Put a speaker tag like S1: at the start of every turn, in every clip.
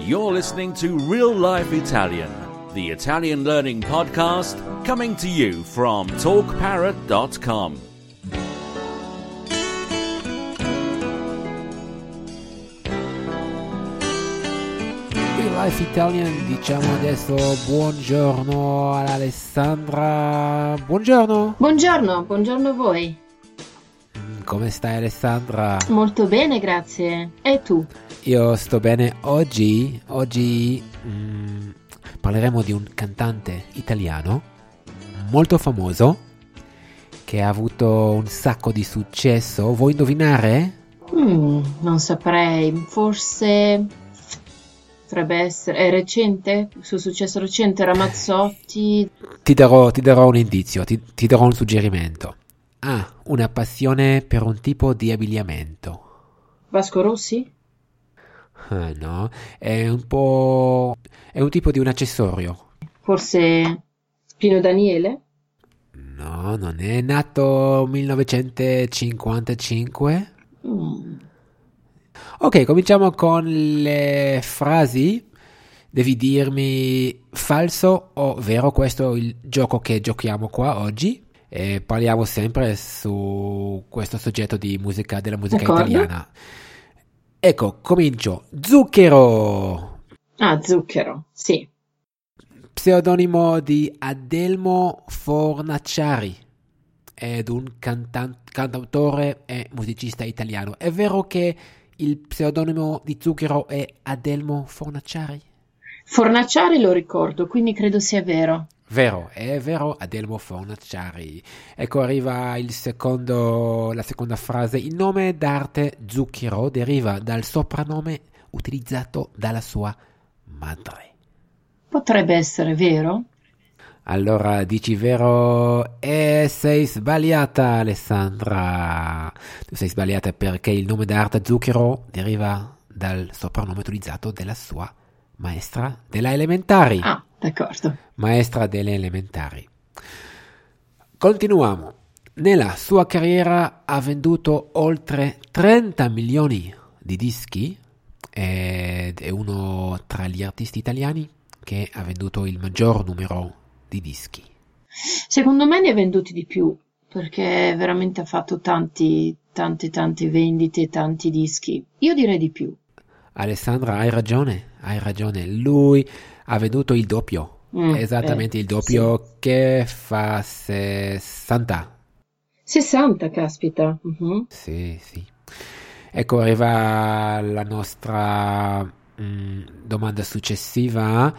S1: You're listening to Real Life Italian, the Italian learning podcast coming to you from TalkParrot.com.
S2: Real Life Italian diciamo adesso buongiorno all'Alessandra. Buongiorno.
S3: Buongiorno, buongiorno a voi.
S2: Mm, Come stai Alessandra?
S3: Molto bene, grazie. E tu?
S2: Io sto bene. Oggi, oggi mm, parleremo di un cantante italiano molto famoso che ha avuto un sacco di successo. Vuoi indovinare?
S3: Hmm, non saprei, forse potrebbe essere... È recente? Suo successo recente? Ramazzotti?
S2: Ti darò, ti darò un indizio, ti, ti darò un suggerimento. Ha una passione per un tipo di abbigliamento.
S3: Vasco Rossi?
S2: Ah, no, è un po'... è un tipo di un accessorio.
S3: Forse Pino Daniele?
S2: No, non è nato 1955.
S3: Hmm,
S2: Ok, cominciamo con le frasi. Devi dirmi falso o vero, questo è il gioco che giochiamo qua oggi. E parliamo sempre su questo soggetto di musica, della musica
S3: D'accordo.
S2: italiana. Ecco, comincio. Zucchero,
S3: Ah, Zucchero, sì.
S2: pseudonimo di Adelmo Fornaciari ed un cantan- cantautore e musicista italiano. È vero che il pseudonimo di Zucchero è Adelmo Fornaciari?
S3: Fornaciari lo ricordo, quindi credo sia vero.
S2: Vero, è vero, Adelmo Fornaciari. Ecco, arriva il secondo, la seconda frase. Il nome d'arte Zucchero deriva dal soprannome utilizzato dalla sua madre.
S3: Potrebbe essere vero?
S2: Allora dici vero e sei sbagliata Alessandra. Tu sei sbagliata perché il nome d'arte Zucchero deriva dal soprannome utilizzato della sua maestra della elementari.
S3: Ah, d'accordo.
S2: Maestra delle elementari. Continuiamo. Nella sua carriera ha venduto oltre 30 milioni di dischi ed è uno tra gli artisti italiani che ha venduto il maggior numero di dischi.
S3: Secondo me ne ha venduti di più, perché veramente ha fatto tanti, tante, tante vendite, tanti dischi. Io direi di più.
S2: Alessandra, hai ragione, hai ragione. Lui ha venduto il doppio,
S3: Mm,
S2: esattamente
S3: eh,
S2: il doppio che fa 60.
S3: 60, caspita. Mhm.
S2: Sì, sì. Ecco, arriva la nostra mm, domanda successiva.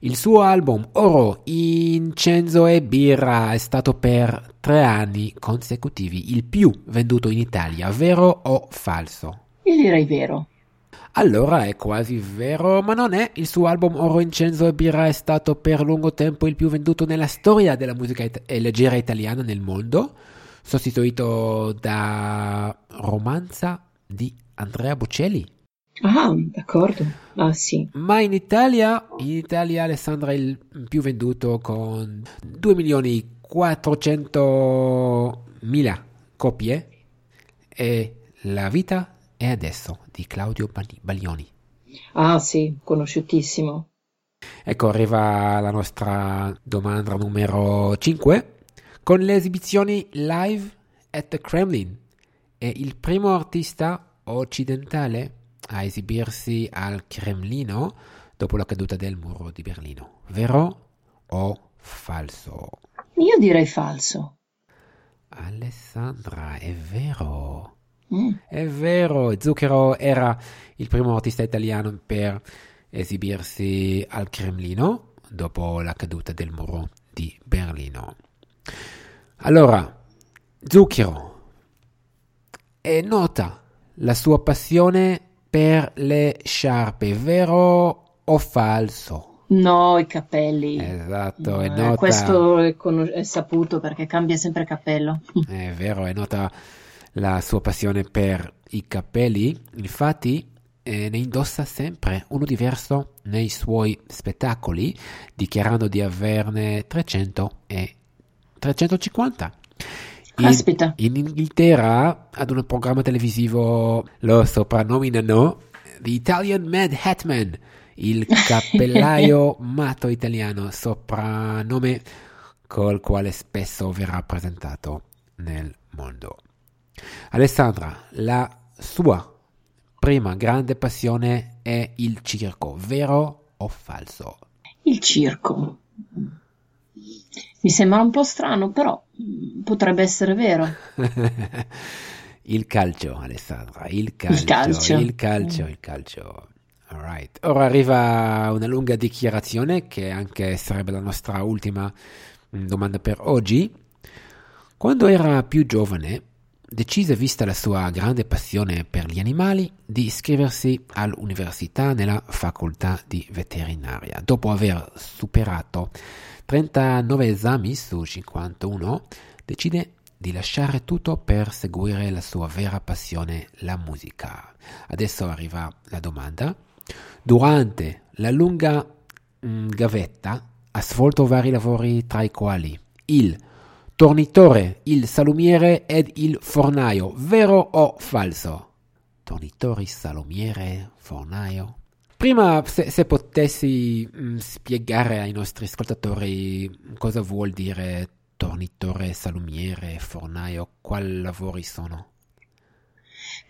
S2: Il suo album Oro, Incenso e Birra è stato per tre anni consecutivi il più venduto in Italia, vero o falso?
S3: Io direi vero.
S2: Allora è quasi vero, ma non è. Il suo album Oro, Incenso e Birra è stato per lungo tempo il più venduto nella storia della musica it- eh, leggera italiana nel mondo, sostituito da Romanza di Andrea Bocelli.
S3: Ah, d'accordo. Ah, sì.
S2: Ma in Italia, in Italia Alessandra è il più venduto con 2 milioni 400 mila copie e La vita è adesso di Claudio Baglioni.
S3: Ah, sì, conosciutissimo.
S2: Ecco, arriva la nostra domanda numero 5. Con le esibizioni live at the Kremlin è il primo artista occidentale a esibirsi al Cremlino dopo la caduta del muro di Berlino. Vero o falso?
S3: Io direi falso.
S2: Alessandra, è vero.
S3: Mm.
S2: È vero, Zucchero era il primo artista italiano per esibirsi al Cremlino dopo la caduta del muro di Berlino. Allora, Zucchero è nota la sua passione per le sciarpe, vero o falso?
S3: No, i capelli.
S2: Esatto, è
S3: Eh,
S2: nota.
S3: Questo è, conos- è saputo perché cambia sempre capello.
S2: È vero, è nota la sua passione per i capelli, infatti eh, ne indossa sempre uno diverso nei suoi spettacoli, dichiarando di averne 300 e 350. In, in Inghilterra, ad un programma televisivo lo soprannominano The Italian Mad Hatman, il cappellaio matto italiano, soprannome col quale spesso verrà presentato nel mondo. Alessandra, la sua prima grande passione è il circo, vero o falso?
S3: Il circo. Mi sembra un po' strano, però potrebbe essere vero.
S2: il calcio, Alessandra, il calcio,
S3: il calcio,
S2: il calcio. Il calcio. Alright. Ora arriva una lunga dichiarazione che anche sarebbe la nostra ultima mm, domanda per oggi. Quando era più giovane, decise, vista la sua grande passione per gli animali, di iscriversi all'università nella facoltà di veterinaria. Dopo aver superato 39 esami su 51, decide di lasciare tutto per seguire la sua vera passione, la musica. Adesso arriva la domanda. Durante la lunga mh, mm, gavetta ha svolto vari lavori tra i quali il tornitore, il salumiere ed il fornaio. Vero o falso? Tornitori, salumiere, fornaio. Prima, se, se potessi mm, spiegare ai nostri ascoltatori cosa vuol dire tornitore, salumiere, fornaio, quali lavori sono?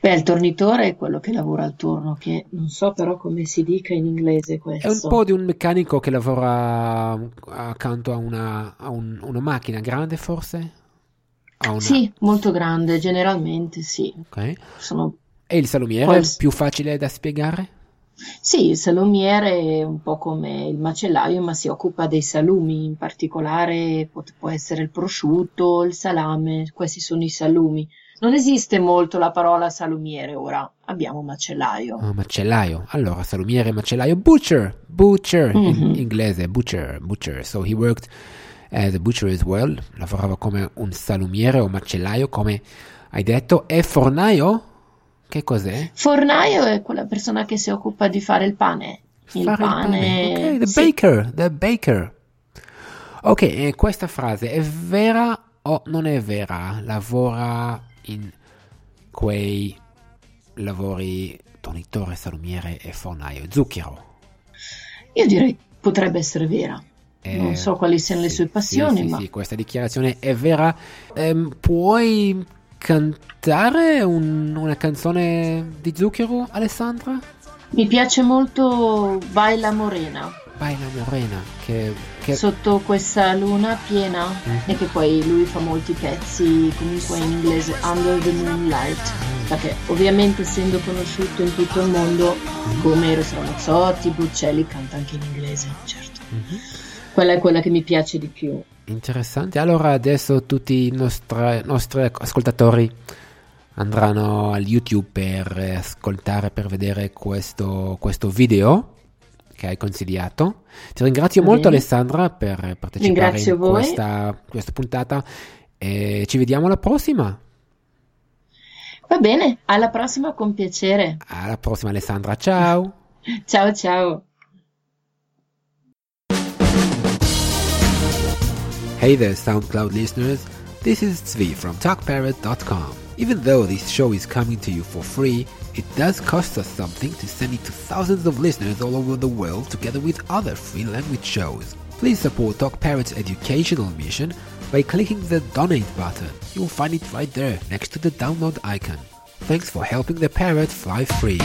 S3: Beh, il tornitore è quello che lavora al turno, che non so però come si dica in inglese questo.
S2: È un po' di un meccanico che lavora accanto a una, a un, una macchina grande, forse?
S3: Una... Sì, molto grande, generalmente sì.
S2: Okay.
S3: Sono...
S2: E il salumiere Poi... è più facile da spiegare?
S3: Sì, il salumiere è un po' come il macellaio, ma si occupa dei salumi, in particolare può essere il prosciutto, il salame, questi sono i salumi. Non esiste molto la parola salumiere ora, abbiamo macellaio.
S2: Oh, macellaio, allora salumiere, macellaio, butcher, butcher, mm-hmm. in inglese, butcher, butcher. So he worked as a butcher as well, lavorava come un salumiere o macellaio, come hai detto, e fornaio? Che cos'è?
S3: Fornaio è quella persona che si occupa di fare il pane. Il fare pane.
S2: Il pane. Ok, the sì. baker, the baker. Ok, questa frase è vera o non è vera? Lavora in quei lavori tornitore, salumiere e fornaio. Zucchero.
S3: Io direi potrebbe essere vera. Eh, non so quali siano sì, le sue passioni,
S2: sì,
S3: ma...
S2: Sì, questa dichiarazione è vera. Eh, puoi cantare un, una canzone di Zucchero, Alessandra?
S3: Mi piace molto Baila Morena.
S2: Baila Morena, che, che...
S3: Sotto questa luna piena mm-hmm. e che poi lui fa molti pezzi comunque in inglese Under the Moonlight, mm. perché ovviamente essendo conosciuto in tutto il mondo mm-hmm. come Eros Ramazzotti, Buccelli canta anche in inglese, certo. Mm-hmm. Quella è quella che mi piace di più.
S2: Interessante. Allora adesso tutti i nostri, nostri ascoltatori andranno al YouTube per ascoltare, per vedere questo, questo video che hai consigliato. Ti ringrazio molto Alessandra per partecipare in questa, questa puntata e ci vediamo alla prossima.
S3: Va bene, alla prossima con piacere.
S2: Alla prossima Alessandra, ciao.
S3: ciao ciao.
S2: Hey there, SoundCloud listeners. This is Zvi from TalkParrot.com. Even though this show is coming to you for free, it does cost us something to send it to thousands of listeners all over the world together with other free language shows. Please support TalkParrot's educational mission by clicking the donate button. You'll find it right there next to the download icon. Thanks for helping the parrot fly free.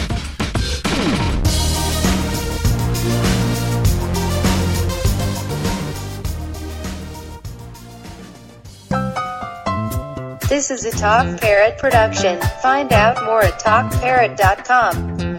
S4: This is a Talk Parrot production. Find out more at talkparrot.com.